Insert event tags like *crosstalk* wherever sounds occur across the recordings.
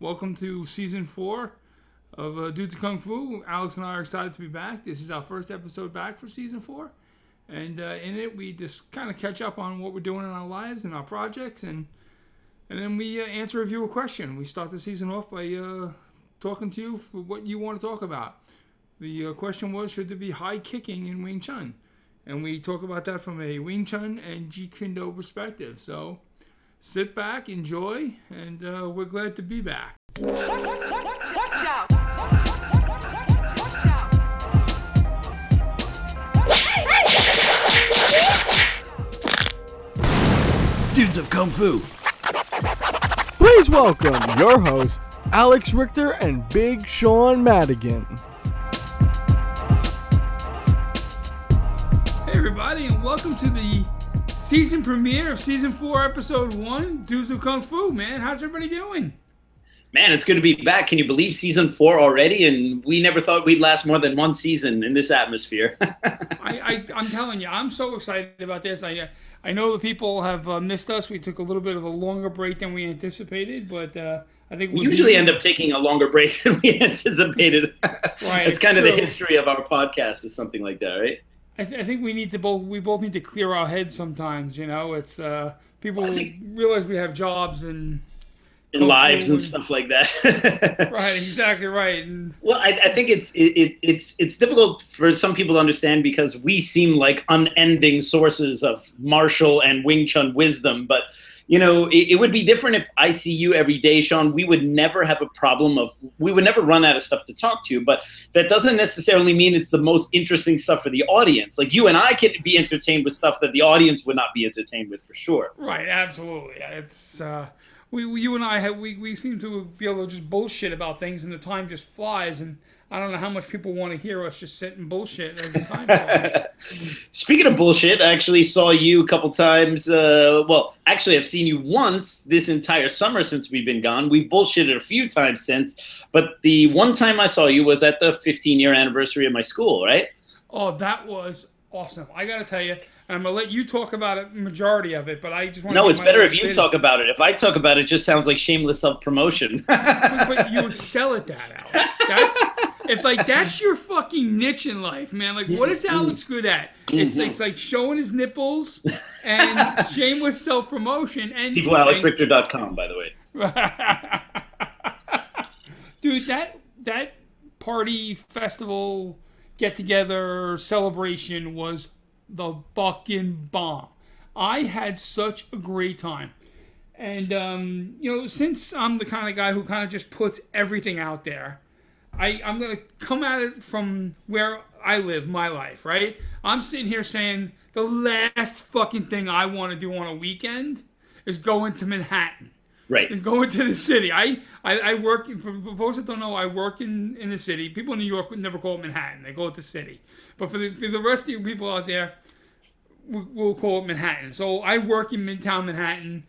Welcome to season four of uh, Dudes of Kung Fu. Alex and I are excited to be back. This is our first episode back for season four. And uh, in it, we just kind of catch up on what we're doing in our lives and our projects. And, and then we uh, answer a viewer question. We start the season off by uh, talking to you for what you want to talk about. The uh, question was Should there be high kicking in Wing Chun? And we talk about that from a Wing Chun and Jeet Kune Do perspective. So sit back, enjoy, and uh, we're glad to be back. Dudes of Kung Fu. Please welcome your hosts, Alex Richter and Big Sean Madigan. Hey, everybody, and welcome to the season premiere of season four, episode one, Dudes of Kung Fu. Man, how's everybody doing? Man, it's good to be back. Can you believe season four already? And we never thought we'd last more than one season in this atmosphere. *laughs* I, I, I'm telling you, I'm so excited about this. I, I know the people have uh, missed us. We took a little bit of a longer break than we anticipated, but uh, I think we usually end up taking a longer break *laughs* than we *laughs* anticipated. Right, it's kind of the history of our podcast, is something like that, right? I, th- I think we need to both. We both need to clear our heads sometimes. You know, it's uh, people realize we have jobs and Kung lives and and- stuff like that. *laughs* right, exactly right. And Well, I, I think it's it, it, it's it's difficult for some people to understand because we seem like unending sources of martial and Wing Chun wisdom. But you know, it, it would be different if I see you every day, Sean. We would never have a problem of we would never run out of stuff to talk to. But that doesn't necessarily mean it's the most interesting stuff for the audience. Like you and I can be entertained with stuff that the audience would not be entertained with for sure. right, absolutely. It's uh, we, we you and I have we, we seem to be able to just bullshit about things, and the time just flies. And I don't know how much people want to hear us just sit and bullshit as *laughs* the time. Speaking of bullshit, I actually saw you a couple times. Uh, well, actually, I've seen you once this entire summer since we've been gone. We've bullshitted a few times since, but the one time I saw you was at the 15 year anniversary of my school, right? Oh, that was awesome. I got to tell you, I'm gonna let you talk about it, majority of it, but I just want. To No, it's better if you talk about it. If I talk about it, it just sounds like shameless self promotion. *laughs* but you excel at that, Alex. That's if like that's your fucking niche in life, man. Like, what is Alex good at? It's like, it's like showing his nipples and *laughs* shameless self promotion and StevieAlexRichter.com, by the way. *laughs* dude. That that party festival get together celebration was the fucking bomb. I had such a great time. And um, you know, since I'm the kind of guy who kind of just puts everything out there, I, I'm gonna come at it from where I live my life, right? I'm sitting here saying the last fucking thing I want to do on a weekend is go into Manhattan Right. is going to the city. I, I, I work, for, for folks that don't know, I work in, in the city. People in New York would never call it Manhattan, they call it the city. But for the, for the rest of you people out there, we, we'll call it Manhattan. So I work in Midtown Manhattan.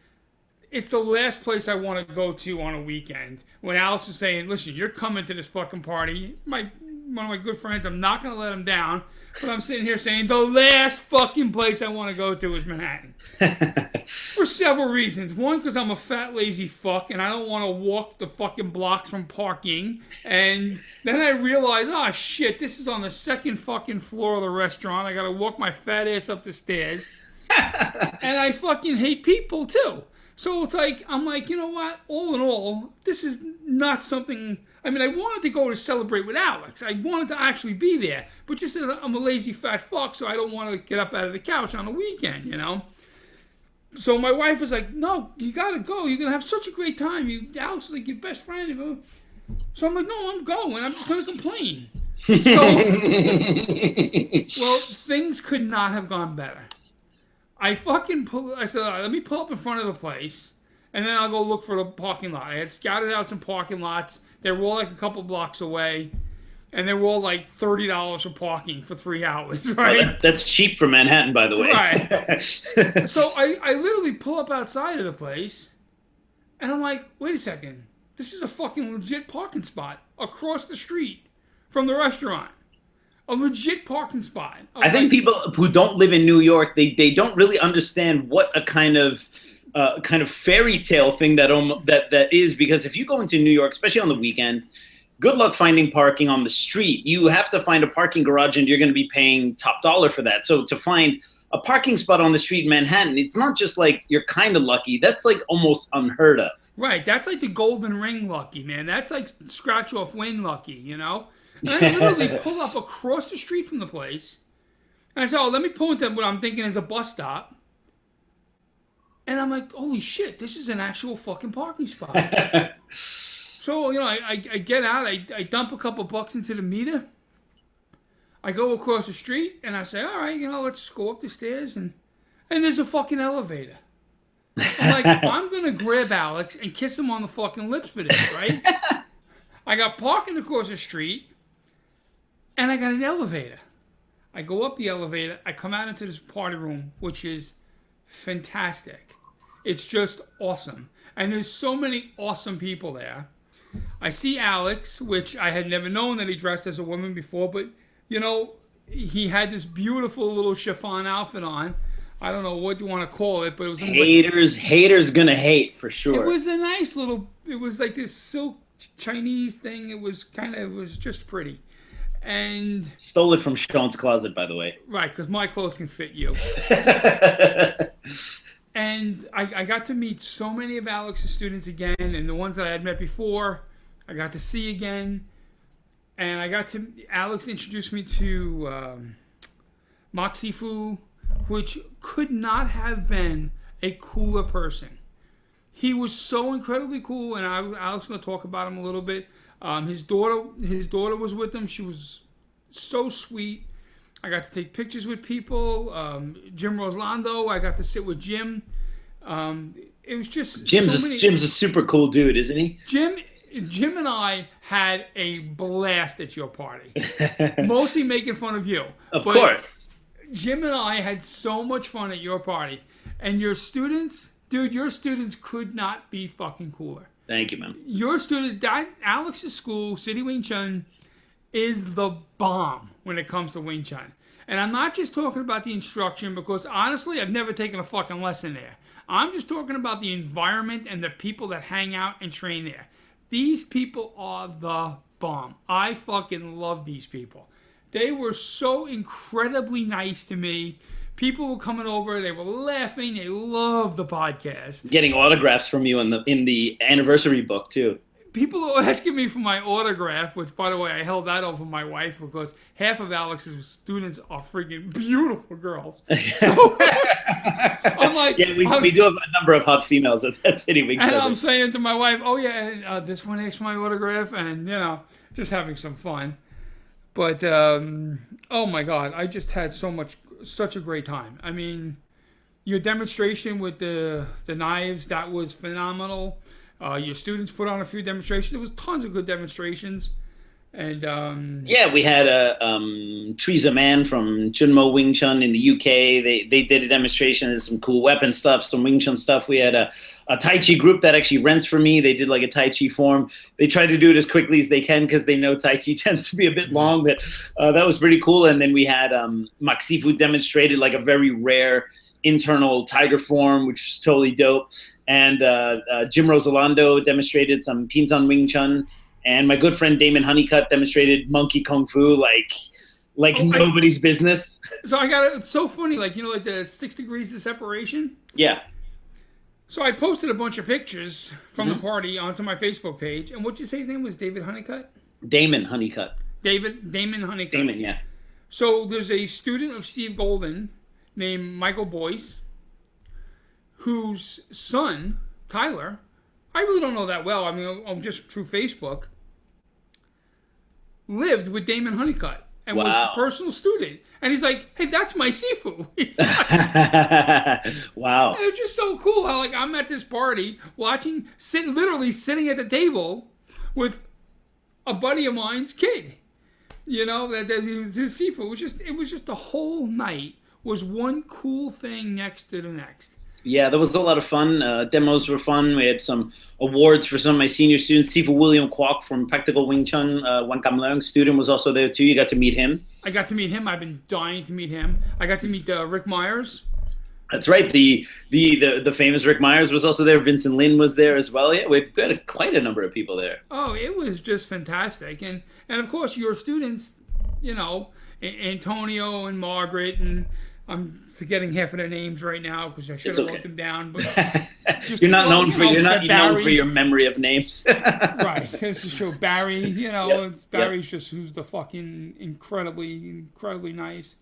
It's the last place I want to go to on a weekend. When Alex is saying, listen, you're coming to this fucking party. My one of my good friends, I'm not going to let him down. But I'm sitting here saying, the last fucking place I want to go to is Manhattan *laughs* for several reasons. One, because I'm a fat, lazy fuck, and I don't want to walk the fucking blocks from parking. And then I realize, oh shit, this is on the second fucking floor of the restaurant. I gotta walk my fat ass up the stairs. *laughs* and I fucking hate people too. So it's like, I'm like, you know what? All in all, this is not something. I mean, I wanted to go to celebrate with Alex. I wanted to actually be there. But just that I'm a lazy fat fuck, so I don't want to get up out of the couch on a weekend, you know? so my wife was like, "No, you gotta go. You're gonna have such a great time. You, Alex is like your best friend." So I'm like, "No, I'm going. I'm just gonna complain." So, well, things could not have gone better. I fucking pull. I said, "All right, "Let me pull up in front of the place, and then I'll go look for the parking lot." I had scouted out some parking lots. They were all like a couple blocks away, and they were all like thirty dollars for parking for three hours, right? That's cheap for Manhattan, by the way. Right. *laughs* So I, I literally pull up outside of the place, and I'm like, wait a second, this is a fucking legit parking spot across the street from the restaurant. A legit parking spot. I think people who don't live in New York, they, they don't really understand what a kind of uh, kind of fairy tale thing that um, that that is because if you go into New York, especially on the weekend, good luck finding parking on the street. You have to find a parking garage, and you're going to be paying top dollar for that. So to find a parking spot on the street in Manhattan, it's not just like you're kind of lucky. That's like almost unheard of. Right. That's like the golden ring lucky, man. That's like scratch off win lucky, you know? And I literally *laughs* pull up across the street from the place. And I said, oh, let me pull into what I'm thinking is a bus stop. And I'm like, holy shit, this is an actual fucking parking spot. *laughs* so, you know, I, I, I get out, I, I dump a couple bucks into the meter. I go across the street and I say, all right, you know, let's go up the stairs and and there's a fucking elevator. I'm like, *laughs* I'm gonna grab Alex and kiss him on the fucking lips for this, right? *laughs* I got parking across the street and I got an elevator. I go up the elevator, I come out into this party room, which is fantastic. It's just awesome. And there's so many awesome people there. I see Alex, which I had never known that he dressed as a woman before, but you know, he had this beautiful little chiffon outfit on. I don't know what you want to call it, but it was haters. Like, haters gonna hate for sure. It was a nice little. It was like this silk Chinese thing. It was kind of. It was just pretty, and stole it from Sean's closet, by the way. Right, because my clothes can fit you. *laughs* and I, I got to meet so many of Alex's students again, and the ones that I had met before, I got to see again and I got to Alex introduced me to um, Mak Sifu, which could not have been a cooler person. He was so incredibly cool, and I, Alex going to talk about him a little bit. Um, his daughter, his daughter was with him. She was so sweet. I got to take pictures with people. Um, Jim Roselando, I got to sit with Jim. Um, it was just Jim's so a, Jim's a super cool dude, isn't he? Jim Jim and I had a blast at your party, *laughs* mostly making fun of you. Of course. Jim and I had so much fun at your party, and your students, dude, your students could not be fucking cooler. Thank you, man. Your student, that Alex's school, City Wing Chun, is the bomb when it comes to Wing Chun. And I'm not just talking about the instruction because honestly, I've never taken a fucking lesson there. I'm just talking about the environment and the people that hang out and train there. These people are the bomb. I fucking love these people. They were so incredibly nice to me. People were coming over, they were laughing, they loved the podcast. Getting autographs from you in the in the anniversary book too people are *laughs* asking me for my autograph, which, by the way, I held that over my wife because half of Alex's students are freaking beautiful girls. *laughs* So *laughs* I'm like, yeah, we, I'm, we do have a number of hot females at that city. And I'm saying to my wife, oh yeah, uh, this one asked my autograph, and you know, just having some fun. But um, oh my god, I just had so much, such a great time. I mean, your demonstration with the the knives that was phenomenal. Uh, your students put on a few demonstrations. There was tons of good demonstrations. And um, yeah, we had a um, Teresa Mann from Junmo Wing Chun in the UK. They they did a demonstration and some cool weapon stuff, some Wing Chun stuff. We had a, a Tai Chi group that actually rents for me. They did like a Tai Chi form. They try to do it as quickly as they can because they know Tai Chi *laughs* tends to be a bit long. But uh, that was pretty cool. And then we had um, Mak Sifu demonstrated like a very rare internal tiger form, which is totally dope. And uh, uh, Jim Roselando demonstrated some Pin Sun Wing Chun, and my good friend Damon Honeycutt demonstrated Monkey Kung Fu like like oh, nobody's I, business. *laughs* So I got it. It's so funny, like you know, like the six degrees of separation. Yeah. So I posted a bunch of pictures from mm-hmm. the party onto my Facebook page, and what you say his name was David Honeycutt. Damon Honeycutt. David Damon Honeycutt. Damon, yeah. So there's a student of Steve Golden named Michael Boyce, whose son, Tyler, I really don't know that well. I mean, I'm just through Facebook, lived with Damon Honeycutt and wow. was his personal student. And he's like, "Hey, that's my Sifu." *laughs* Like, *laughs* wow! It's just so cool how like I'm at this party watching, sitting literally sitting at the table with a buddy of mine's kid. You know that, that his Sifu it was just it was just a whole night was one cool thing next to the next. Yeah, that was a lot of fun. Uh, demos were fun. We had some awards for some of my senior students. Sifu William Kwok from Practical Wing Chun, uh, Wan Kam Leung student, was also there too. You got to meet him. I got to meet him. I've been dying to meet him. I got to meet uh, Rick Myers. That's right. The, the the the famous Rick Myers was also there. Vincent Lin was there as well. Yeah, we've got a, quite a number of people there. Oh, it was just fantastic, and and of course your students, you know, A- Antonio and Margaret, and I'm forgetting half of their names right now because I should It's have okay. wrote them down. But *laughs* you're not known for you're not known for your memory of names. *laughs* right, just show Barry, you know, Yep, it's Barry's just who's the fucking incredibly, incredibly nice.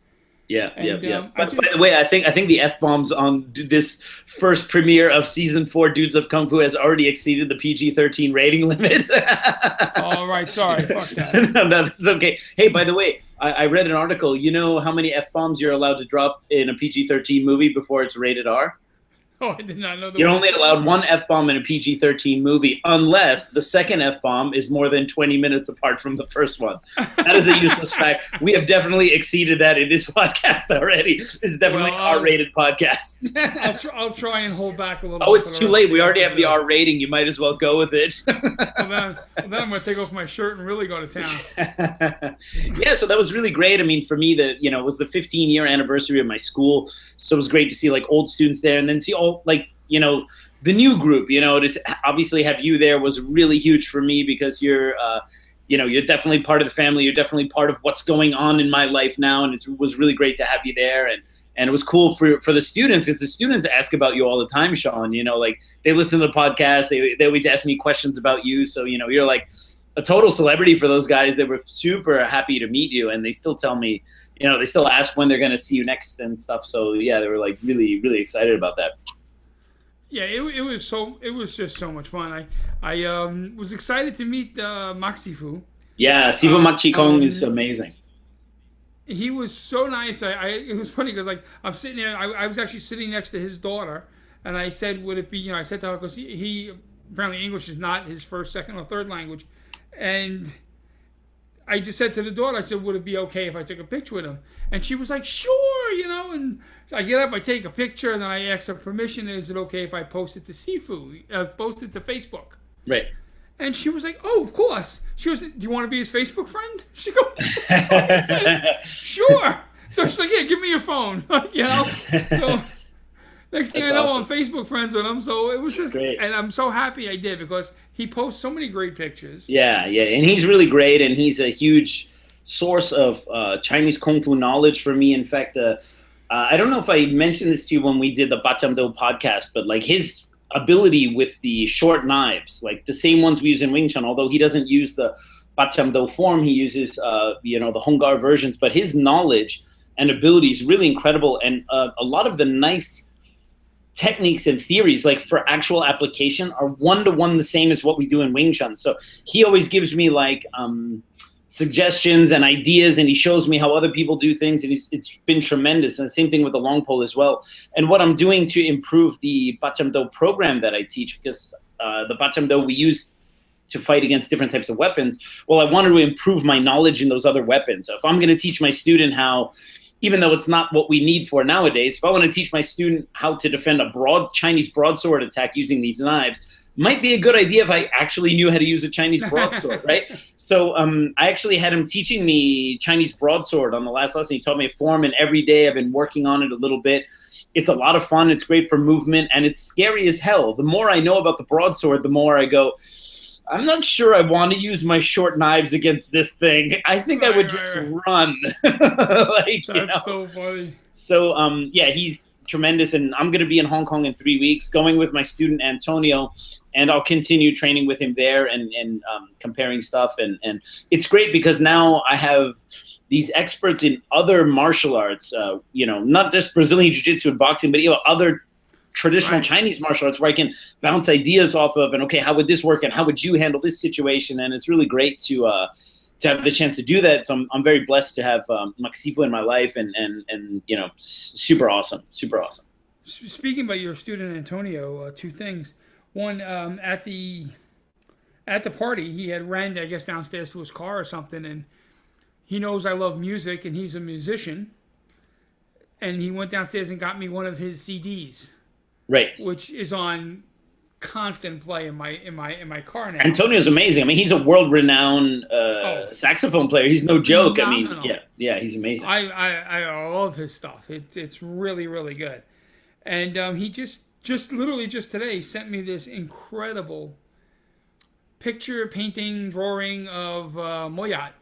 Yeah, yeah, And, yeah. um, I But by the way, I think I think the f bombs on this first premiere of season four, Dudes of Kung Fu, has already exceeded the PG thirteen rating limit. *laughs* All right, sorry, fuck that. no, no, that's okay. Hey, by the way, I, I read an article. You know how many f bombs you're allowed to drop in a PG thirteen movie before it's rated R? *laughs* Oh, I did not know that. You're only allowed one f bomb in a PG thirteen movie, unless the second f bomb is more than twenty minutes apart from the first one. That is a *laughs* useless fact. We have definitely exceeded that in this *laughs* podcast already. This is definitely Well, an R-rated podcast. I'll, tr- I'll try and hold back a little. oh, it's too late. We already have the. R rating. You might as well go with it. Well, then, well, then I'm gonna take off my shirt and really go to town. yeah, so that was really great. I mean, for me, that you know, it was the 15 year anniversary of my school, so it was great to see like old students there, and then see all like you know the new group. You know, to obviously have you there was really huge for me because you're. Uh, you know, you're definitely part of the family. You're definitely part of what's going on in my life now, and it was really great to have you there. And and it was cool for for the students because the students ask about you all the time, Sean. You know, like they listen to the podcast. They they always ask me questions about you. So you know, you're like a total celebrity for those guys. They were super happy to meet you, and they still tell me, you know, they still ask when they're going to see you next and stuff. So yeah, they were like really, really excited about that. Yeah, it, it was so it was just so much fun. I I um, was excited to meet uh, Mak Sifu. Yeah, Sifu Um, Mak Chi Kong um, is amazing. He was so nice. I, I it was funny because like I'm sitting there. I, I was actually sitting next to his daughter, and I said, "Would it be?" You know, I said to her because he, he apparently English is not his first, second, or third language, and I just said to the daughter, I said, "Would it be okay if I took a picture with him?" And she was like, "Sure," you know. And I get up, I take a picture, and then I ask her permission. Is it okay if I post it to Sifu? Uh, post it to Facebook. Right. And she was like, "Oh, of course." She was, "Do you want to be his Facebook friend?" *laughs* She goes, *laughs* "Sure." So she's like, "Yeah, give me your phone," *laughs* you know. So next thing That's I know, awesome. I'm Facebook friends with him. So it was just, great. and I'm so happy I did because he posts so many great pictures. Yeah, yeah, and he's really great, and he's a huge source of uh, Chinese kung fu knowledge for me. In fact, uh, uh, I don't know if I mentioned this to you when we did the Bacham Do podcast, but like his ability with the short knives, like the same ones we use in Wing Chun, although he doesn't use the Bacham Do form, he uses uh, you know the Hung Gar versions, but his knowledge and ability is really incredible, and uh, a lot of the knife techniques and theories like for actual application are one to one the same as what we do in Wing Chun. So he always gives me like um, suggestions and ideas, and he shows me how other people do things, and it's, been tremendous. And the same thing with the long pole as well. And what I'm doing to improve the Bacham Do program that I teach, because uh, the Bacham Do we use to fight against different types of weapons. Well, I wanted to improve my knowledge in those other weapons. So if I'm going to teach my student how even though it's not what we need for nowadays, if I want to teach my student how to defend a broad Chinese broadsword attack using these knives, might be a good idea if I actually knew how to use a Chinese broadsword, *laughs* right? So um, I actually had him teaching me Chinese broadsword on the last lesson. He taught me a form, and every day I've been working on it a little bit. It's a lot of fun. It's great for movement, and it's scary as hell. The more I know about the broadsword, the more I go. I'm not sure I want to use my short knives against this thing. I think I would Right, just right, run. *laughs* like, you know. That's so funny. So um, yeah, he's tremendous, and I'm going to be in Hong Kong in three weeks, going with my student Antonio, and I'll continue training with him there and and um, comparing stuff, and and it's great because now I have these experts in other martial arts, uh, you know, not just Brazilian jiu-jitsu and boxing, but you know other traditional Right. Chinese martial arts where I can bounce ideas off of, and okay, how would this work, and how would you handle this situation, and it's really great to. Uh, to have the chance to do that. So I'm, I'm very blessed to have um, Mak Sifu in my life and, and, and, you know, s- super awesome, super awesome. Speaking about your student Antonio, uh, two things. One, um, at the at the party, he had ran, I guess, downstairs to his car or something, and he knows I love music, and he's a musician. And he went downstairs and got me one of his CDs, Right. which is on constant play in my in my in my car now. Antonio's amazing. I mean, he's a world renowned uh, Oh. saxophone player. He's no joke. I mean, yeah, yeah, he's amazing. I, I, I love his stuff. It's it's really really good. and um, he just just literally just today sent me this incredible picture, painting, drawing of uh, Moy Yat,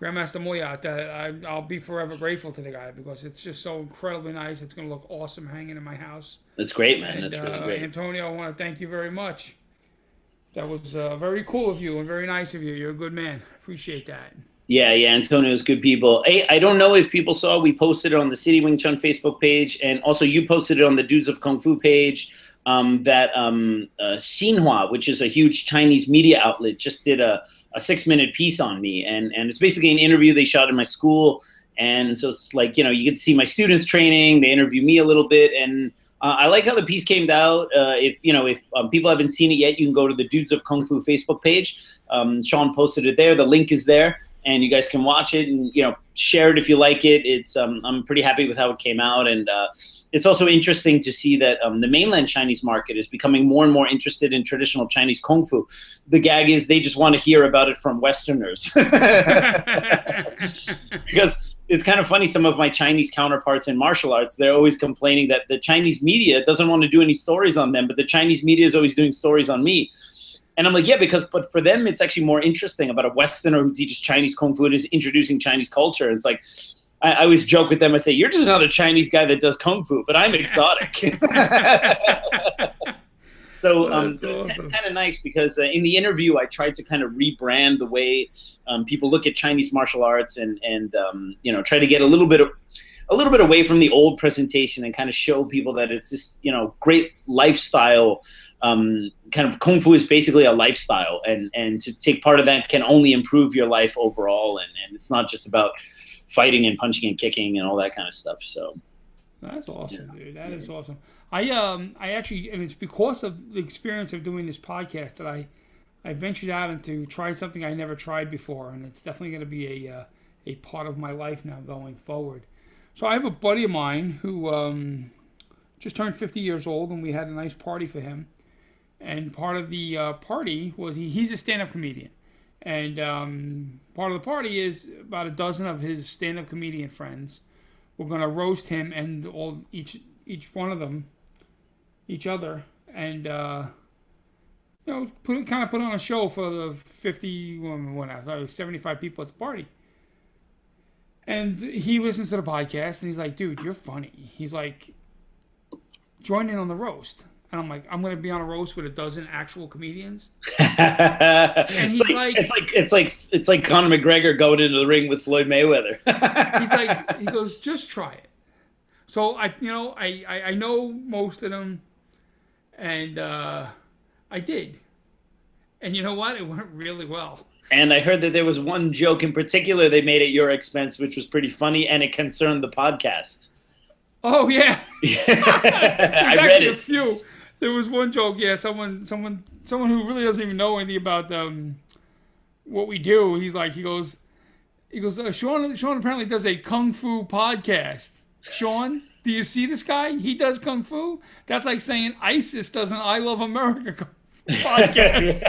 Grandmaster Moy Yat. I, I'll be forever grateful to the guy because it's just so incredibly nice. It's going to look awesome hanging in my house. That's great, man. And, That's really uh, great. Antonio, I want to thank you very much. That was uh, very cool of you and very nice of you. You're a good man. Appreciate that. Yeah, yeah, Antonio's good people. Hey, I don't know if people saw we posted it on the City Wing Chun Facebook page, and also you posted it on the Dudes of Kung Fu page. Um, that um, uh, Xinhua, which is a huge Chinese media outlet, just did a, a six minute piece on me, and and it's basically an interview they shot in my school, and so it's like you know you get to see my students training, they interview me a little bit, and uh, I like how the piece came out. Uh, if you know if um, people haven't seen it yet, you can go to the Dudes of Kung Fu Facebook page. Um, Sean posted it there. The link is there and you guys can watch it and you know share it if you like it. It's um, I'm pretty happy with how it came out, and uh, it's also interesting to see that um, the mainland Chinese market is becoming more and more interested in traditional Chinese kung fu. The gag is they just want to hear about it from Westerners *laughs* because. It's kind of funny. Some of my Chinese counterparts in martial arts, they're always complaining that the Chinese media doesn't want to do any stories on them, but the Chinese media is always doing stories on me. And I'm like, yeah, because but for them, it's actually more interesting about a Western or teaches Chinese kung fu and is introducing Chinese culture. It's like I, I always joke with them. I say, you're just another Chinese guy that does kung fu, but I'm exotic. *laughs* *laughs* so um, so it's, awesome. it's kind of nice because uh, in the interview, I tried to kind of rebrand the way um, people look at Chinese martial arts and and um, you know try to get a little bit of a little bit away from the old presentation and kind of show people that it's just you know great lifestyle um, kind of kung fu is basically a lifestyle and and to take part of that can only improve your life overall and, and it's not just about fighting and punching and kicking and all that kind of stuff so That's awesome, dude. That is awesome. I um I actually and it's because of the experience of doing this podcast that I I ventured out into try something I never tried before, and it's definitely going to be a uh, a part of my life now going forward. So I have a buddy of mine who um, just turned 50 years old, and we had a nice party for him. And part of the uh, party was he, he's a stand-up comedian, and um, part of the party is about a dozen of his stand-up comedian friends. We're going to roast him and all each each one of them, each other, and uh, you know, put kind of put on a show for the 50, well, what now, 75 people at the party. And he listens to the podcast and he's like, dude, you're funny. He's like, join in on the roast. And I'm like, I'm going to be on a roast with a dozen actual comedians. *laughs* it's, he's like, like- it's like it's like it's like Conor McGregor going into the ring with Floyd Mayweather. *laughs* He's like, he goes, just try it. So I, you know, I, I, I know most of them, and uh, I did. And you know what? It went really well. and I heard that there was one joke in particular they made at your expense, which was pretty funny, and it concerned the podcast. Oh yeah, *laughs* I There's read actually a it. few. There was one joke. Yeah, someone, someone, someone who really doesn't even know anything about um, what we do. He's like, he goes, he goes. Uh, Sean, Sean apparently does a kung fu podcast. Sean, do you see this guy? He does kung fu. That's like saying ISIS does an I Love America *laughs* podcast.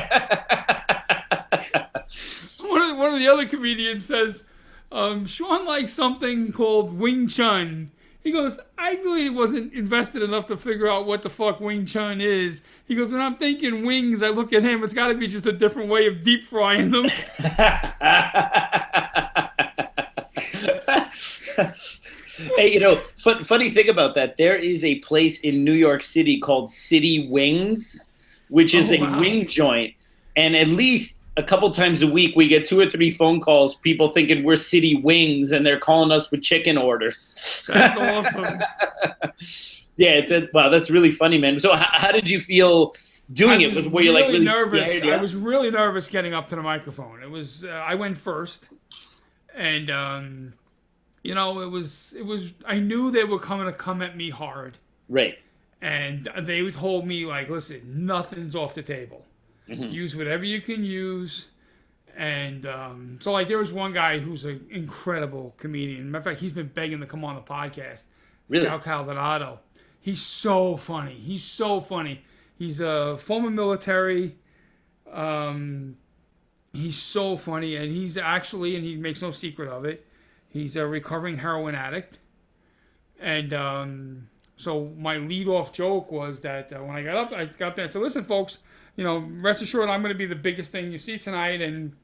one, of the, one of the other comedians says, um, Sean likes something called Wing Chun. He goes, I really wasn't invested enough to figure out what the fuck Wing Chun is. He goes, when I'm thinking wings, I look at him, it's got to be just a different way of deep frying them. *laughs* hey, you know, fun, funny thing about that, there is a place in New York City called City Wings, which is Oh, a wing joint, and at least a couple times a week we get two or three phone calls, people thinking we're City Wings, and they're calling us with chicken orders. That's *laughs* awesome. yeah, it's a, wow, that's really funny, man. So, how, how did you feel doing it? was were you like really nervous? scared? I was really nervous getting up to the microphone. It was uh, I went first, and um, you know it was it was I knew they were coming to come at me hard, right. and they told me like, listen, nothing's off the table. Mm-hmm. Use whatever you can use. And um, so, like, there was one guy who's an incredible comedian. Matter of fact, he's been begging to come on the podcast. Really? Sal Calderado. He's so funny. He's so funny. He's a former military. Um, he's so funny, and he's actually, and he makes no secret of it, he's a recovering heroin addict. And um, So my lead off joke was that uh, when I got up, I got up there and said, "Listen, folks, you know, rest assured, I'm going to be the biggest thing you see tonight." And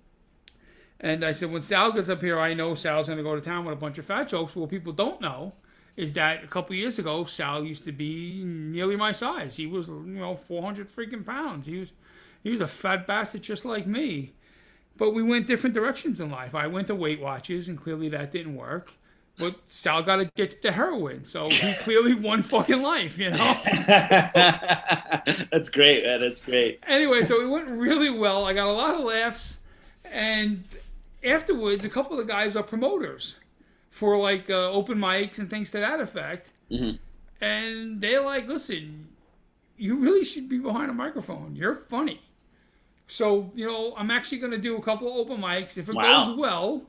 and I said, when Sal gets up here, I know Sal's going to go to town with a bunch of fat jokes. What people don't know is that a couple years ago, Sal used to be nearly my size. He was, you know, 400 freaking pounds. He was he was a fat bastard just like me. But we went different directions in life. I went to Weight Watchers, and clearly that didn't work. But Sal got to get to heroin, so he clearly won fucking life, you know. *laughs* That's great, man. That's great. Anyway, so it went really well. I got a lot of laughs, and afterwards, a couple of guys are promoters for like uh, open mics and things to that effect, Mhm. and they're like, "Listen, you really should be behind a microphone. You're funny." So you know, I'm actually going to do a couple of open mics if it Wow. goes well.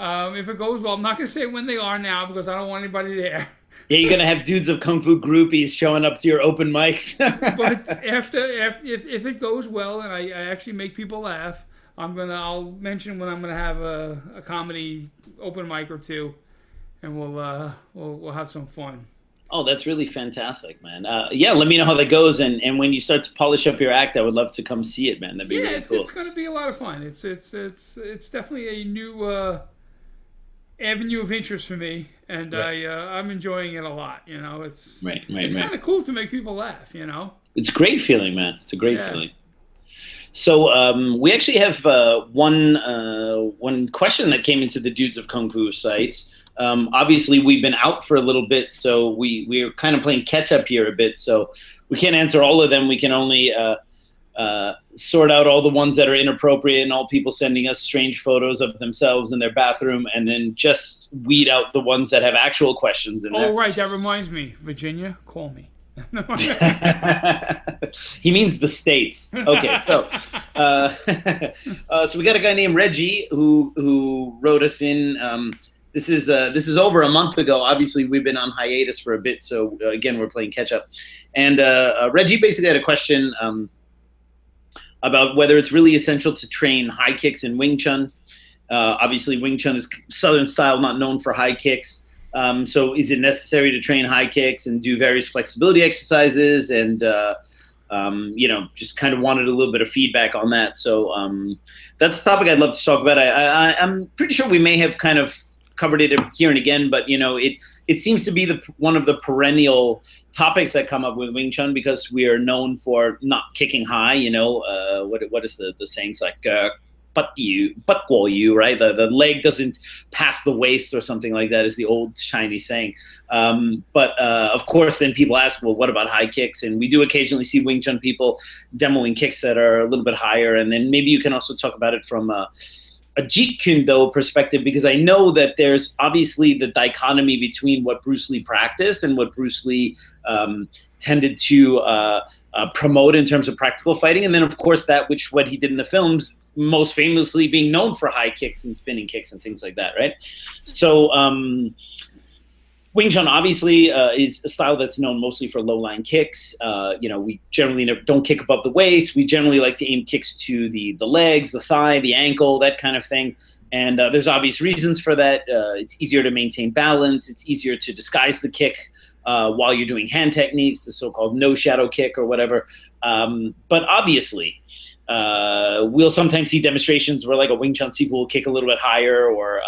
Um, if it goes well, I'm not going to say when they are now because I don't want anybody there. Yeah, you're gonna have dudes of kung fu groupies showing up to your open mics. *laughs* but *laughs* after, after if, if it goes well and I, I actually make people laugh, I'm gonna I'll mention when I'm gonna have a, a comedy open mic or two, and we'll uh we'll we'll have some fun. oh, that's really fantastic, man. Uh, yeah, let me know how that goes, and, and when you start to polish up your act, I would love to come see it, man. That'd be yeah, really it's, cool. it's gonna be a lot of fun. It's it's it's it's definitely a new uh, avenue of interest for me, and Right. I uh, I'm enjoying it a lot. You know, it's Right, right, it's kind of cool to make people laugh. You know. It's a great feeling, man. It's a great Yeah. feeling. So um, we actually have uh, one uh, one question that came into the Dudes of Kung Fu site. Um, obviously, we've been out for a little bit, so we we're kind of playing catch up here a bit. So we can't answer all of them. We can only uh, sort out all the ones that are inappropriate and all people sending us strange photos of themselves in their bathroom, and then just weed out the ones that have actual questions in there. Oh right, that reminds me, Virginia, call me. *laughs* he means the states. Okay, so uh, *laughs* uh, so we got a guy named Reggie who who wrote us in. Um, this is uh, this is over a month ago. Obviously, we've been on hiatus for a bit, so uh, again, we're playing catch up. And uh, uh, Reggie basically had a question um, about whether it's really essential to train high kicks in Wing Chun. Uh, obviously, Wing Chun is Southern style, not known for high kicks. Um, so, is it necessary to train high kicks and do various flexibility exercises? And uh, um, you know, just kind of wanted a little bit of feedback on that. So um, that's a topic I'd love to talk about. I, I, I'm pretty sure we may have kind of covered it here and again, but you know, it it seems to be the one of the perennial topics that come up with Wing Chun because we are known for not kicking high. You know, uh, what what is the the sayings like? Uh, but you, but you, right? The, the leg doesn't pass the waist or something like that is the old Chinese saying. Um, but uh, of course, then people ask, well, what about high kicks? And we do occasionally see Wing Chun people demoing kicks that are a little bit higher. And then maybe you can also talk about it from a, a Jeet perspective, because I know that there's obviously the dichotomy between what Bruce Lee practiced and what Bruce Lee um, tended to uh, uh, promote in terms of practical fighting. And then, of course, that which what he did in the films most famously being known for high kicks and spinning kicks and things like that, right? So, um, Wing Chun obviously uh, is a style that's known mostly for low line kicks. Uh, you know, we generally never, don't kick above the waist. We generally like to aim kicks to the the legs, the thigh, the ankle, that kind of thing. And uh, there's obvious reasons for that. Uh, it's easier to maintain balance. It's easier to disguise the kick uh, while you're doing hand techniques, the so-called no shadow kick or whatever. Um, but obviously, uh, we'll sometimes see demonstrations where like a Wing Chun Sifu will kick a little bit higher, or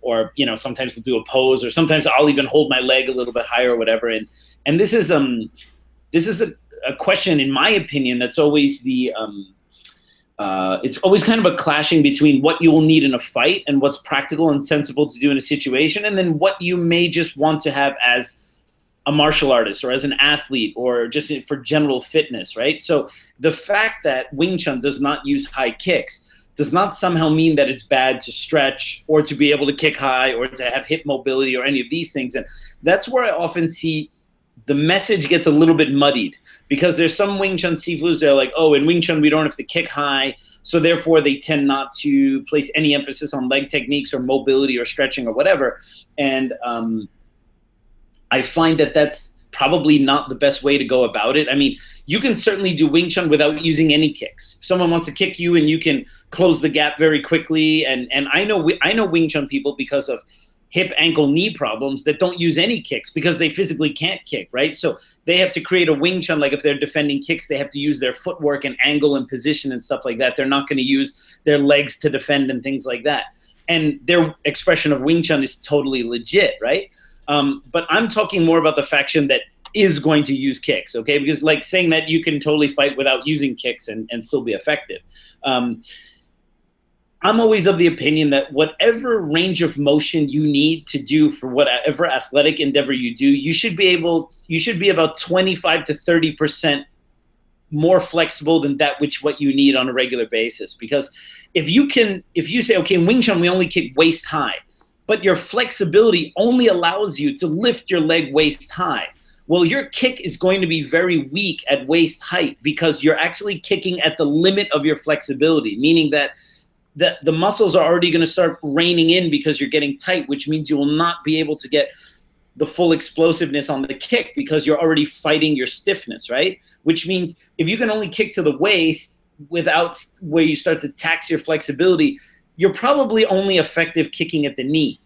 or you know sometimes they'll do a pose, or sometimes I'll even hold my leg a little bit higher or whatever. And and this is um this is a, a question, in my opinion, that's always the um, uh, it's always kind of a clashing between what you will need in a fight and what's practical and sensible to do in a situation, and then what you may just want to have as a martial artist or as an athlete or just for general fitness, right? So the fact that Wing Chun does not use high kicks does not somehow mean that it's bad to stretch or to be able to kick high or to have hip mobility or any of these things. And that's where I often see the message gets a little bit muddied because there's some Wing Chun Sifus that are like, oh, in Wing Chun we don't have to kick high, so therefore they tend not to place any emphasis on leg techniques or mobility or stretching or whatever. And um, I find that that's probably not the best way to go about it. I mean, you can certainly do Wing Chun without using any kicks. If someone wants to kick you and you can close the gap very quickly, and and I know I know Wing Chun people because of hip, ankle, knee problems that don't use any kicks because they physically can't kick, right? So they have to create a Wing Chun. Like if they're defending kicks, they have to use their footwork and angle and position and stuff like that. They're not going to use their legs to defend and things like that. And their expression of Wing Chun is totally legit, right? Um, but I'm talking more about the faction that is going to use kicks, okay? Because like saying that you can totally fight without using kicks and, and still be effective. Um, I'm always of the opinion that whatever range of motion you need to do for whatever athletic endeavor you do, you should be able, you should be about 25 to 30 percent more flexible than that which what you need on a regular basis. Because if you can, if you say, okay, in Wing Chun we only kick waist high, but your flexibility only allows you to lift your leg waist high. Well, your kick is going to be very weak at waist height because you're actually kicking at the limit of your flexibility, meaning that the, the muscles are already going to start reining in because you're getting tight, which means you will not be able to get the full explosiveness on the kick because you're already fighting your stiffness, right? Which means if you can only kick to the waist without where you start to tax your flexibility, you're probably only effective kicking at the knee.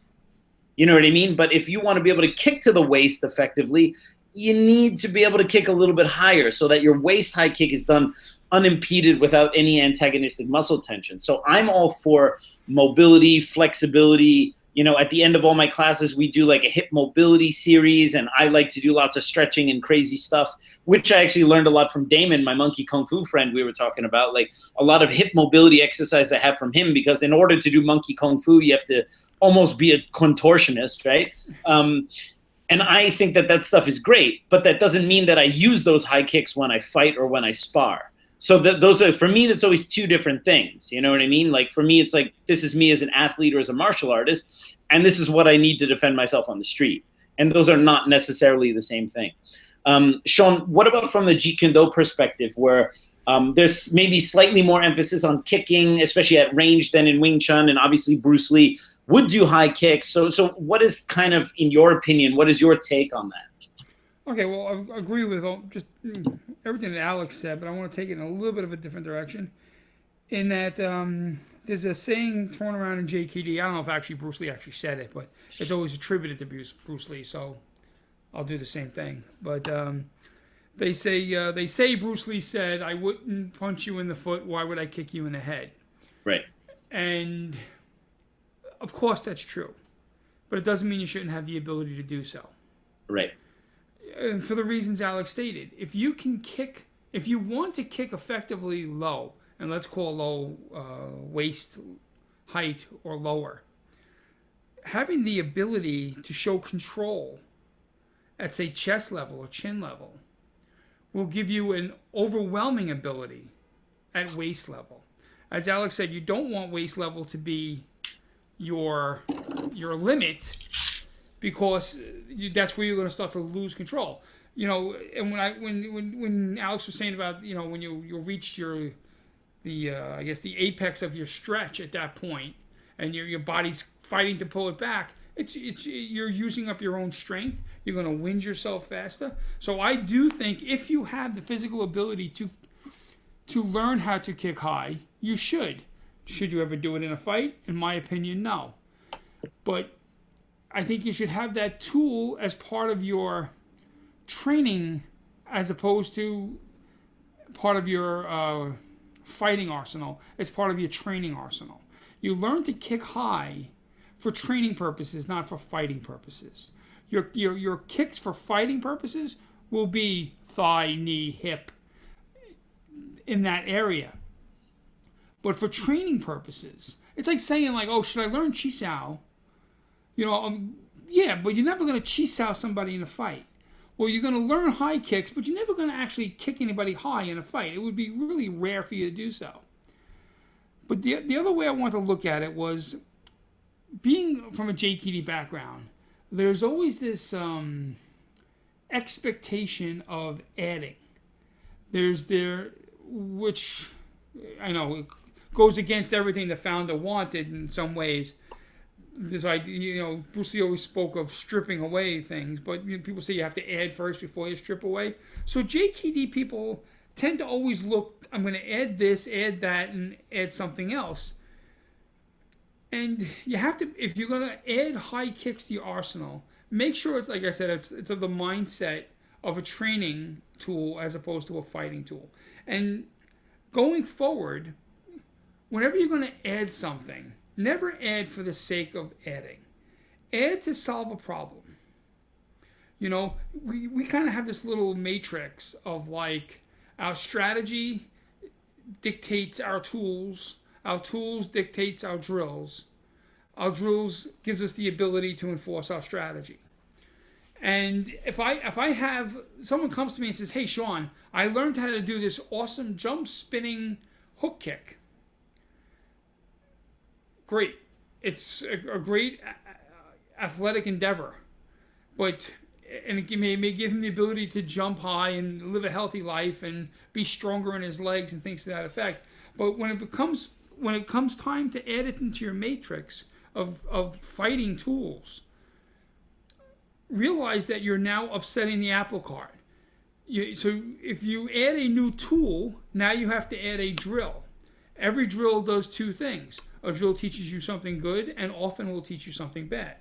You know what I mean? But if you want to be able to kick to the waist effectively, you need to be able to kick a little bit higher so that your waist high kick is done unimpeded without any antagonistic muscle tension. So I'm all for mobility, flexibility. You know, at the end of all my classes, we do like a hip mobility series, and I like to do lots of stretching and crazy stuff, which I actually learned a lot from Damon, my monkey kung fu friend we were talking about. Like a lot of hip mobility exercise I have from him, because in order to do monkey kung fu, you have to almost be a contortionist, right? Um, and I think that that stuff is great, but that doesn't mean that I use those high kicks when I fight or when I spar so th- those are for me that's always two different things you know what i mean? Like for me it's like this is me as an athlete or as a martial artist and this is what i need to defend myself on the street. And those are not necessarily the same thing. Um, sean what about from the jeet kune do perspective where um, there's maybe slightly more emphasis on kicking especially at range than in wing chun and obviously bruce lee would do high kicks. So so what is kind of in your opinion what is your take on that Okay, well, I agree with all, just everything that Alex said, but I want to take it in a little bit of a different direction. In that um, there's a saying thrown around in JKD. I don't know if actually Bruce Lee actually said it, but it's always attributed to Bruce, Bruce Lee. So I'll do the same thing. But um, they say uh, they say Bruce Lee said, "I wouldn't punch you in the foot. Why would I kick you in the head?" Right. And of course that's true, but it doesn't mean you shouldn't have the ability to do so. Right for the reasons Alex stated. If you can kick, if you want to kick effectively low, and let's call low uh, waist height or lower, having the ability to show control at say chest level or chin level will give you an overwhelming ability at waist level. As Alex said, you don't want waist level to be your your limit because you, that's where you're going to start to lose control. You know, and when I when when when Alex was saying about you know when you you reach your the uh, I guess the apex of your stretch at that point, and your your body's fighting to pull it back. It's it's you're using up your own strength. You're going to wind yourself faster. So I do think if you have the physical ability to to learn how to kick high, you should. Should you ever do it in a fight? In my opinion, no. But I think you should have that tool as part of your training as opposed to part of your uh, fighting arsenal. It's part of your training arsenal. You learn to kick high for training purposes, not for fighting purposes. Your, your, your kicks for fighting purposes will be thigh, knee, hip, in that area. But for training purposes, it's like saying like, oh, should I learn chi Chisao? You know, um, yeah, but you're never going to chisao somebody in a fight. Well, you're going to learn high kicks, but you're never going to actually kick anybody high in a fight. It would be really rare for you to do so. But the, the other way I want to look at it was being from a JKD background, there's always this um, expectation of adding. There's there, which I know goes against everything the founder wanted in some ways this idea, you know, Bruce Lee always spoke of stripping away things, but you know, people say you have to add first before you strip away. So JKD people tend to always look, I'm going to add this, add that, and add something else. and you have to if you're going to add high kicks to your arsenal, make sure it's like I said, it's it's of the mindset of a training tool as opposed to a fighting tool. And going forward, whenever you're going to add something, never add for the sake of adding. Add to solve a problem. You know, we, we kind of have this little matrix of like our strategy dictates our tools, our tools dictates our drills. Our drills gives us the ability to enforce our strategy. And if I if I have someone comes to me and says, "Hey, Sean, I learned how to do this awesome jump spinning hook kick." Great, it's a, a great uh, uh, athletic endeavor, but and it may, may give him the ability to jump high and live a healthy life and be stronger in his legs and things to that effect. But when it becomes when it comes time to add it into your matrix of, of fighting tools, realize that you're now upsetting the apple cart. You, so if you add a new tool, now you have to add a drill. Every drill does two things. A drill teaches you something good and often will teach you something bad.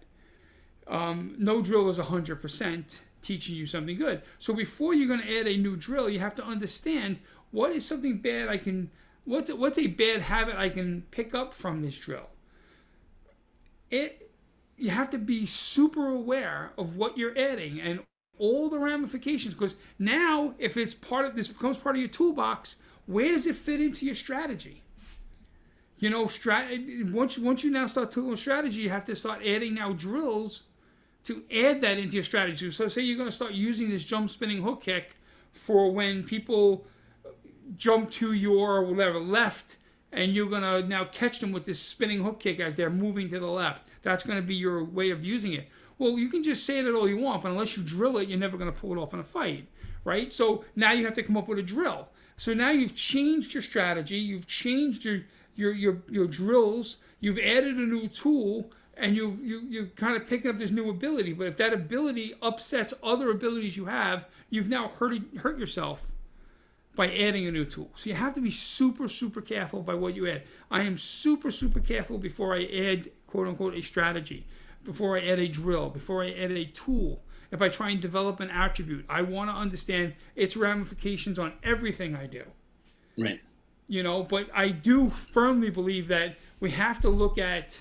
Um, no drill is 100% teaching you something good. So before you're going to add a new drill, you have to understand what is something bad I can, what's a, what's a bad habit I can pick up from this drill. It you have to be super aware of what you're adding and all the ramifications because now if it's part of this becomes part of your toolbox where does it fit into your strategy you know strat- once, once you now start tooling strategy you have to start adding now drills to add that into your strategy so say you're going to start using this jump spinning hook kick for when people jump to your whatever left and you're going to now catch them with this spinning hook kick as they're moving to the left that's going to be your way of using it. Well, you can just say it all you want, but unless you drill it, you're never going to pull it off in a fight, right? So now you have to come up with a drill. So now you've changed your strategy, you've changed your your your, your drills, you've added a new tool, and you you you're kind of picking up this new ability. But if that ability upsets other abilities you have, you've now hurt hurt yourself by adding a new tool. So you have to be super super careful by what you add. I am super super careful before I add quote unquote a strategy, before I add a drill, before I add a tool, if I try and develop an attribute, I want to understand its ramifications on everything I do. Right. You know, but I do firmly believe that we have to look at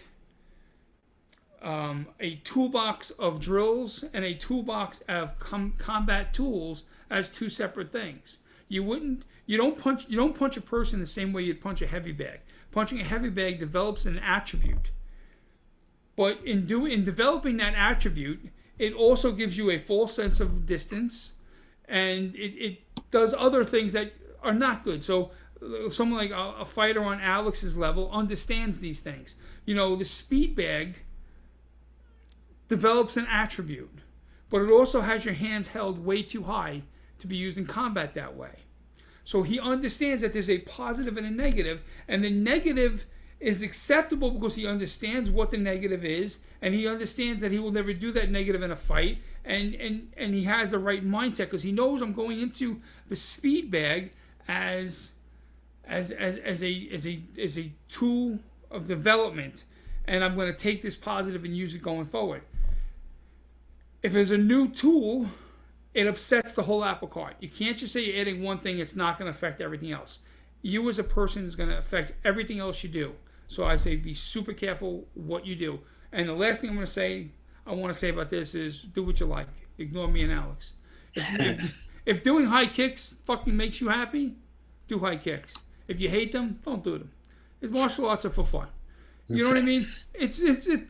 um, a toolbox of drills and a toolbox of com- combat tools as two separate things. You wouldn't, you don't punch, you don't punch a person the same way you'd punch a heavy bag. Punching a heavy bag develops an attribute but in doing in developing that attribute, it also gives you a false sense of distance, and it, it does other things that are not good. So someone like a, a, fighter on Alex's level understands these things. You know, the speed bag develops an attribute, but it also has your hands held way too high to be used in combat that way. So he understands that there's a positive and a negative, and the negative is acceptable because he understands what the negative is and he understands that he will never do that negative in a fight and and and he has the right mindset because he knows I'm going into the speed bag as as as, as a as a as a tool of development and I'm going to take this positive and use it going forward. If there's a new tool, it upsets the whole apple cart. You can't just say you're adding one thing, it's not going to affect everything else. You as a person is going to affect everything else you do. So I say be super careful what you do. And the last thing I'm going to say, I want to say about this is do what you like. Ignore me and Alex. If, if, *laughs* if doing high kicks fucking makes you happy, do high kicks. If you hate them, don't do them. It's martial arts are for fun. You know what I mean? It's it's it,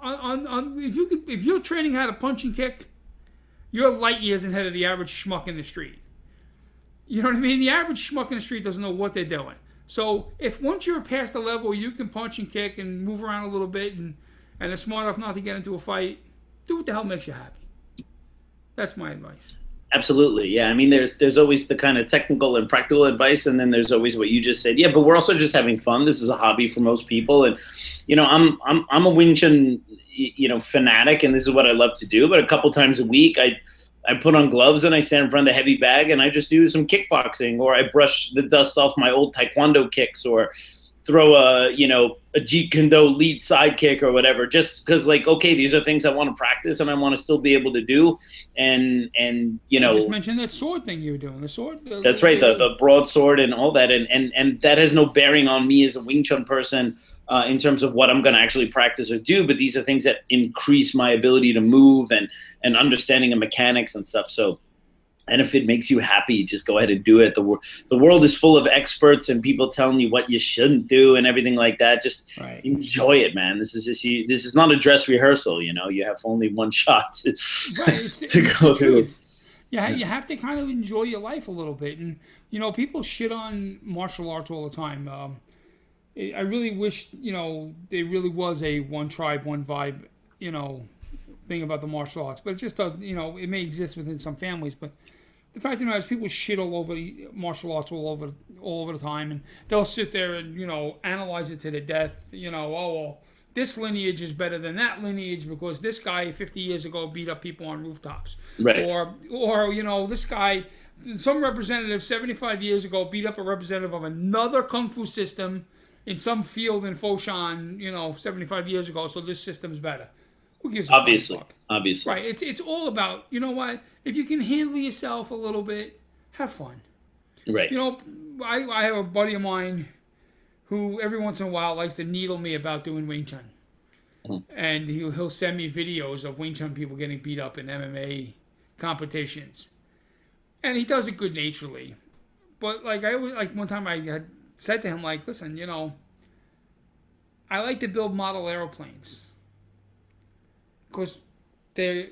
on, on if you could if you're training how to punch and kick, you're light years ahead of the average schmuck in the street. You know what I mean? The average schmuck in the street doesn't know what they're doing. So if once you're past the level you can punch and kick and move around a little bit and and are smart enough not to get into a fight, do what the hell makes you happy. That's my advice. Absolutely, yeah. I mean, there's there's always the kind of technical and practical advice, and then there's always what you just said. Yeah, but we're also just having fun. This is a hobby for most people, and you know, I'm I'm I'm a Wing Chun, you know, fanatic, and this is what I love to do. But a couple times a week, I I put on gloves and I stand in front of the heavy bag and I just do some kickboxing or I brush the dust off my old taekwondo kicks or throw a you know a Jeet Kune Do lead sidekick or whatever, just because like okay, these are things I want to practice and I want to still be able to do, and and you know. Just mention that sword thing you were doing. The sword. The, that's right, the the broadsword and all that, and and and that has no bearing on me as a Wing Chun person. Uh, in terms of what I'm going to actually practice or do, but these are things that increase my ability to move and and understanding of mechanics and stuff. So and if it makes you happy, just go ahead and do it. The, wor- the world is full of experts and people telling you what you shouldn't do and everything like that. Just Right. enjoy it, man. This is just you, this is not a dress rehearsal. You know, you have only one *laughs* shot to, Right, *laughs* to go through. You, ha- you have to kind of enjoy your life a little bit. And, you know, people shit on martial arts all the time. Um, I I really wish, you know, there really was a one tribe, one vibe, you know, thing about the martial arts. But it just doesn't, you know, it may exist within some families. But the fact of the matter is, people shit all over the martial arts all over, all over the time. And they'll sit there and, you know, analyze it to the death. You know, oh, well, this lineage is better than that lineage because this guy 50 years ago beat up people on rooftops Right. or or you know this guy some representative 75 years ago beat up a representative of another kung fu system in some field in Foshan you know 75 years ago so this system's better who gives a Obviously, obviously. right it's it's all about you know what if you can handle yourself a little bit have fun Right. you know, I, I have a buddy of mine who every once in a while likes to needle me about doing Wing Chun. Mm-hmm. And he'll, he'll send me videos of Wing Chun people getting beat up in MMA competitions. And he does it good naturedly. But like I always like one time I had said to him like, listen, you know, I like to build model aeroplanes. Because they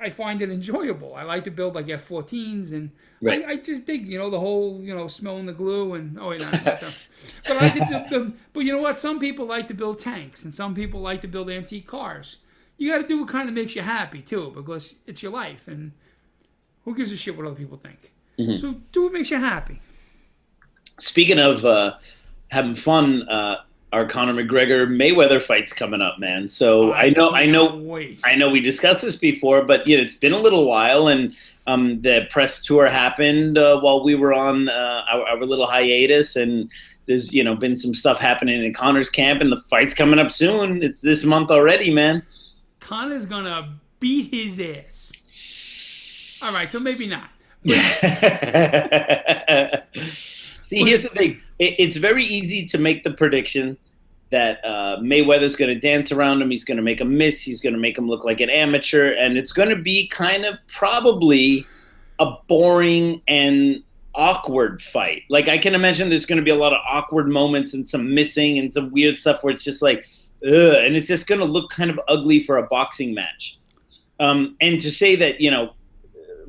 I find it enjoyable. I like to build like F-14s, and Right. I, I just dig, you know, the whole, you know, smelling the glue and oh, wait, no, but I like to build, but you know what? Some people like to build tanks, and some people like to build antique cars. You got to do what kind of makes you happy too, because it's your life, and who gives a shit what other people think? So do what makes you happy. Speaking of uh, having fun, uh, our Conor McGregor Mayweather fight's coming up, man. So I know, I know, Wait. I know we discussed this before, but yeah, it's been a little while, and um, the press tour happened uh, while we were on uh, our, our little hiatus, and there's you know been some stuff happening in Conor's camp, and the fight's coming up soon. It's this month already, man. Conor's gonna beat his ass. All right, so maybe not. *laughs* See, here's the thing. It, it's very easy to make the prediction that uh, Mayweather's going to dance around him. He's going to make him miss. He's going to make him look like an amateur, and it's going to be kind of probably a boring and awkward fight. Like I can imagine, there's going to be a lot of awkward moments and some missing and some weird stuff where it's just like, ugh, and it's just going to look kind of ugly for a boxing match. Um, and to say that you know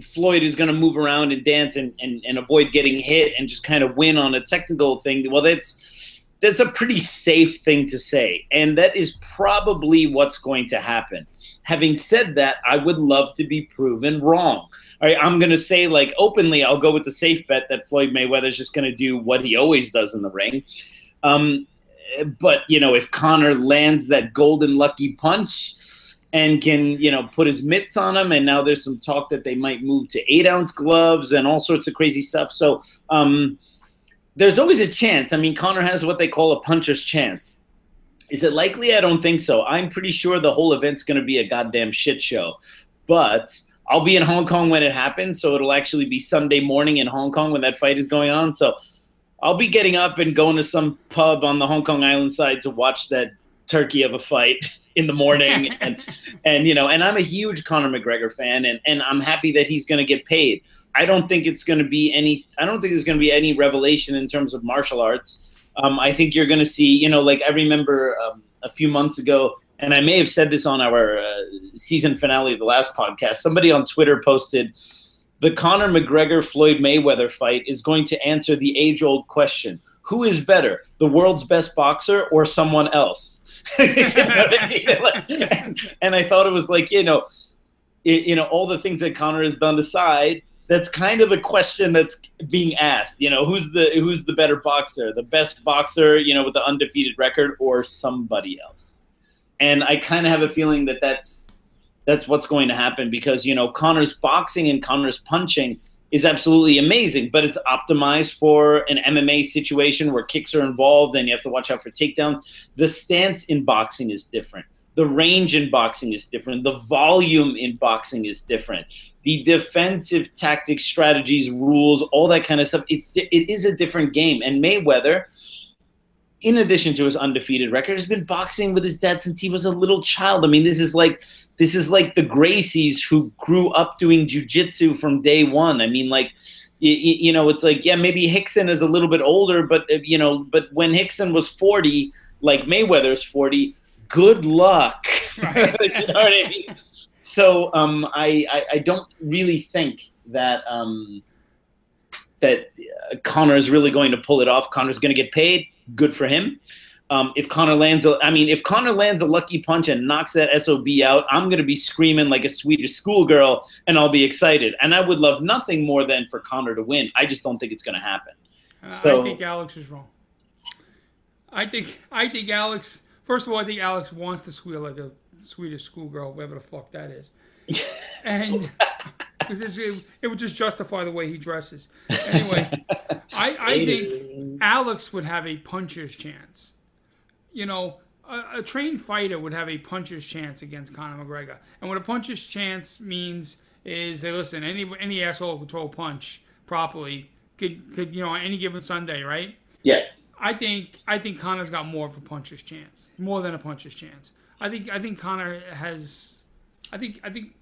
Floyd is going to move around and dance and, and, and avoid getting hit and just kind of win on a technical thing. Well, that's that's a pretty safe thing to say, and that is probably what's going to happen. Having said that, I would love to be proven wrong. All right, I'm going to say like openly, I'll go with the safe bet that Floyd Mayweather is just going to do what he always does in the ring. Um, but you know, if Conor lands that golden lucky punch, and can you know put his mitts on him. And now there's some talk that they might move to eight ounce gloves and all sorts of crazy stuff. So um, there's always a chance. I mean conor has what they call a puncher's chance. Is it likely? I don't think so. I'm pretty sure the whole event's going to be a goddamn shit show. But i'll be in hong kong when it happens so it'll actually be sunday morning in hong kong when that fight is going on. So i'll be getting up and going to some pub on the hong kong island side to watch that turkey of a fight *laughs* in the morning *laughs* and and you know and I'm a huge Conor McGregor fan and and I'm happy that he's going to get paid. I don't think it's going to be any I don't think there's going to be any revelation in terms of martial arts. Um, I think you're going to see, you know, like I remember um, a few months ago and I may have said this on our uh, season finale of the last podcast. Somebody on Twitter posted the Conor McGregor Floyd Mayweather fight is going to answer the age old question who is better, the world's best boxer or someone else? *laughs* you know I *laughs* mean? and, and, I thought it was like, you know, it, you know, all the things that Conor has done aside, that's kind of the question that's being asked. You know, who's the who's the better boxer, the best boxer, you know, with the undefeated record, or somebody else? And I kind of have a feeling that that's that's what's going to happen because you know Conor's boxing and Conor's punching is absolutely amazing, but it's optimized for an MMA situation where kicks are involved and you have to watch out for takedowns. The stance in boxing is different. The range in boxing is different. The volume in boxing is different. The defensive tactics, strategies, rules, all that kind of stuff. It's it is a different game. And Mayweather, in addition to his undefeated record, has been boxing with his dad since he was a little child. I mean, this is like this is like the Gracies who grew up doing jujitsu from day one. I mean, like you, you know, it's like yeah, maybe Rickson is a little bit older, but uh, you know, but when Rickson was forty, like Mayweather's forty, good luck. *laughs* Right. you know what I mean? So um, I, I, I don't really think that um, that Conor is really going to pull it off. Conor's going to get paid good for him. Um, if Conor lands, a, I mean, if Conor lands a lucky punch and knocks that sob out, I'm going to be screaming like a Swedish schoolgirl, and I'll be excited. And I would love nothing more than for Conor to win. I just don't think it's going to happen. Uh, so, I think Alex is wrong. I think I think Alex. First of all, I think Alex wants to squeal like a Swedish schoolgirl, whatever the fuck that is, and because it, it would just justify the way he dresses. Anyway, I, I think Alex would have a puncher's chance. You know, a, a, trained fighter would have a puncher's chance against Conor McGregor. And what a puncher's chance means is, hey, listen, any any asshole could throw a punch properly. Could could you know on any given Sunday, right? Yeah. I think I think Conor's got more of a puncher's chance, more than a puncher's chance. I think I think Conor has. I think I think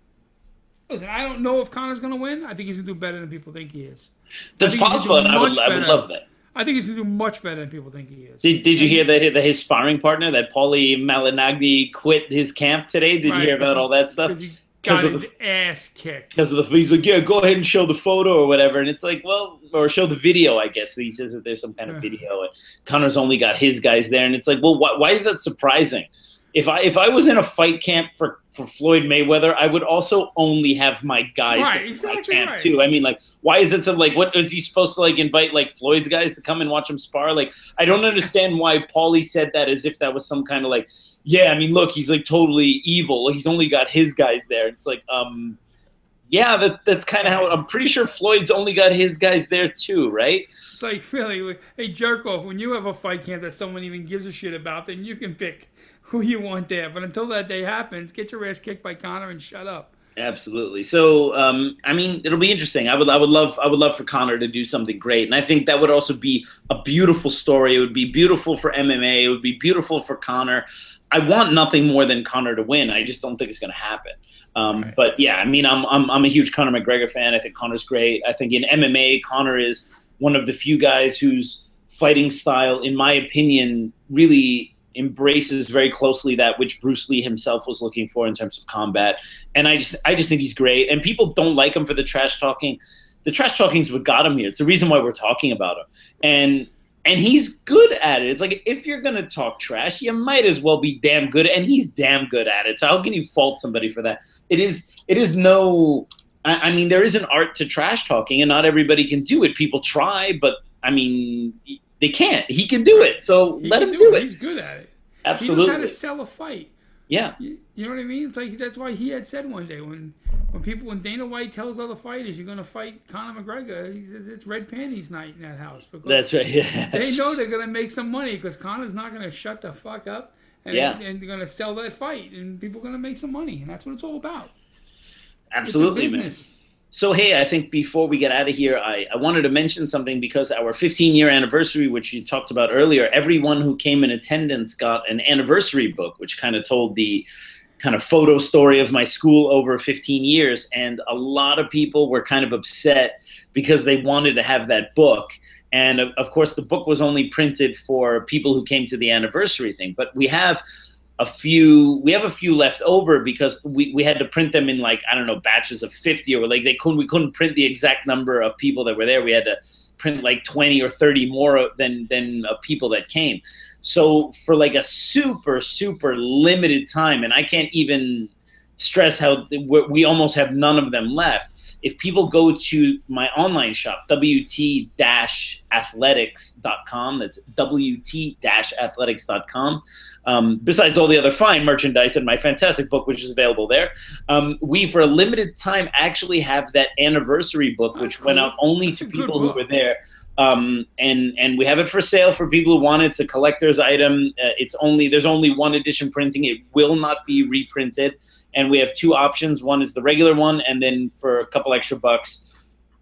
Listen, I don't know if Conor's going to win. I think he's going to do better than people think he is. That's possible, and I would, I would love that. I think he's going to do much better than people think he is. Did, did you hear that, that his sparring partner, that Paulie Malignaggi, quit his camp today? Did right, you hear about all that stuff? Because he *laughs* got his the, ass kicked. Because of the he's like, yeah, go ahead and show the photo or whatever, and it's like, well, or show the video. I guess he says that there's some kind of video, and Conor's only got his guys there, and it's like, well, why, why is that surprising? If I if I was in a fight camp for, for Floyd Mayweather, I would also only have my guys right, in exactly my camp right. too. I mean, like, why is it so like what is he supposed to like invite like Floyd's guys to come and watch him spar? Like, I don't understand why Paulie said that as if that was some kind of like, yeah, I mean, look, he's like totally evil. He's only got his guys there. It's like, um, yeah, that that's kind of how I'm pretty sure Floyd's only got his guys there too, right? It's like really, hey jerk off. When you have a fight camp that someone even gives a shit about, then you can pick who you want there. But until that day happens, get your ass kicked by Conor and shut up. Absolutely. So, um, I mean, it'll be interesting. I would, I would love, I would love for Conor to do something great, and I think that would also be a beautiful story. It would be beautiful for MMA. It would be beautiful for Conor. I want nothing more than Conor to win. I just don't think it's going to happen. Um, right. But yeah, I mean, I'm, I'm, I'm a huge Conor McGregor fan. I think Conor's great. I think in MMA, Conor is one of the few guys whose fighting style, in my opinion, really embraces very closely that which Bruce Lee himself was looking for in terms of combat. And I just I just think he's great. And people don't like him for the trash talking. The trash talking is what got him here. It's the reason why we're talking about him. And and he's good at it. It's like if you're gonna talk trash, you might as well be damn good. And he's damn good at it. So how can you fault somebody for that? It is it is no I, I mean there is an art to trash talking and not everybody can do it. People try, but I mean they can't. He can do it. So he let him do, do it. He's good at it. Absolutely. He knows how to sell a fight. Yeah. You, you, know what I mean? It's like that's why he had said one day when when people when Dana White tells other fighters you're going to fight Conor McGregor, he says it's red panties night in that house because that's right. Yeah. They know they're going to make some money because Conor's not going to shut the fuck up. And, yeah. and they're going to sell that fight, and people are going to make some money, and that's what it's all about. Absolutely, man. So, hey, I think before we get out of here, I, I wanted to mention something because our 15 year anniversary, which you talked about earlier, everyone who came in attendance got an anniversary book, which kind of told the kind of photo story of my school over 15 years. And a lot of people were kind of upset because they wanted to have that book. And of, course, the book was only printed for people who came to the anniversary thing. But we have a few we have a few left over because we, we had to print them in like i don't know batches of 50 or like they couldn't we couldn't print the exact number of people that were there we had to print like 20 or 30 more than than uh, people that came so for like a super super limited time and i can't even stress how we almost have none of them left. If people go to my online shop, wt-athletics.com, that's wt-athletics.com, um, besides all the other fine merchandise and my fantastic book, which is available there, um, we, for a limited time, actually have that anniversary book, which went out only to people who were there. Um, and and we have it for sale for people who want it. It's a collector's item. Uh, it's only there's only one edition printing. It will not be reprinted. And we have two options. One is the regular one, and then for a couple extra bucks,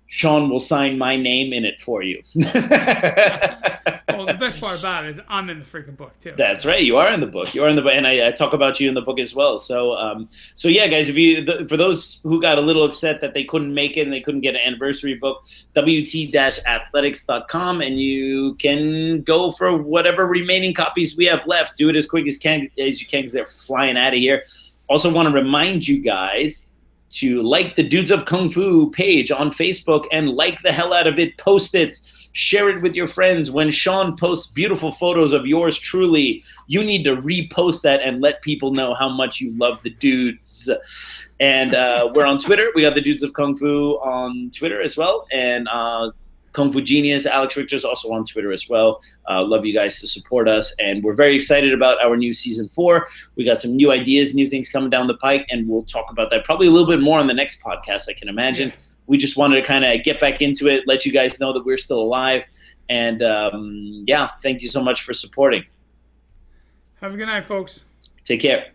Sean will sign my name in it for you. *laughs* Well, the best part about it is I'm in the freaking book too. That's right. You are in the book. You are in the book, and I, I talk about you in the book as well. So, um, so yeah, guys. If you, th- for those who got a little upset that they couldn't make it and they couldn't get an anniversary book, wt-athletics.com, and you can go for whatever remaining copies we have left. Do it as quick as can as you can, because they're flying out of here. Also, want to remind you guys to like the Dudes of Kung Fu page on Facebook and like the hell out of it. Post it. Share it with your friends. When Sean posts beautiful photos of yours truly, you need to repost that and let people know how much you love the dudes. And uh, we're on Twitter. We got the Dudes of Kung Fu on Twitter as well. And uh, Kung Fu Genius, Alex Richter's also on Twitter as well. Uh, love you guys to support us. And we're very excited about our new season four. We got some new ideas, new things coming down the pike, and we'll talk about that probably a little bit more on the next podcast, I can imagine. We just wanted to kind of get back into it, let you guys know that we're still alive. And um, yeah, thank you so much for supporting. Have a good night, folks. Take care.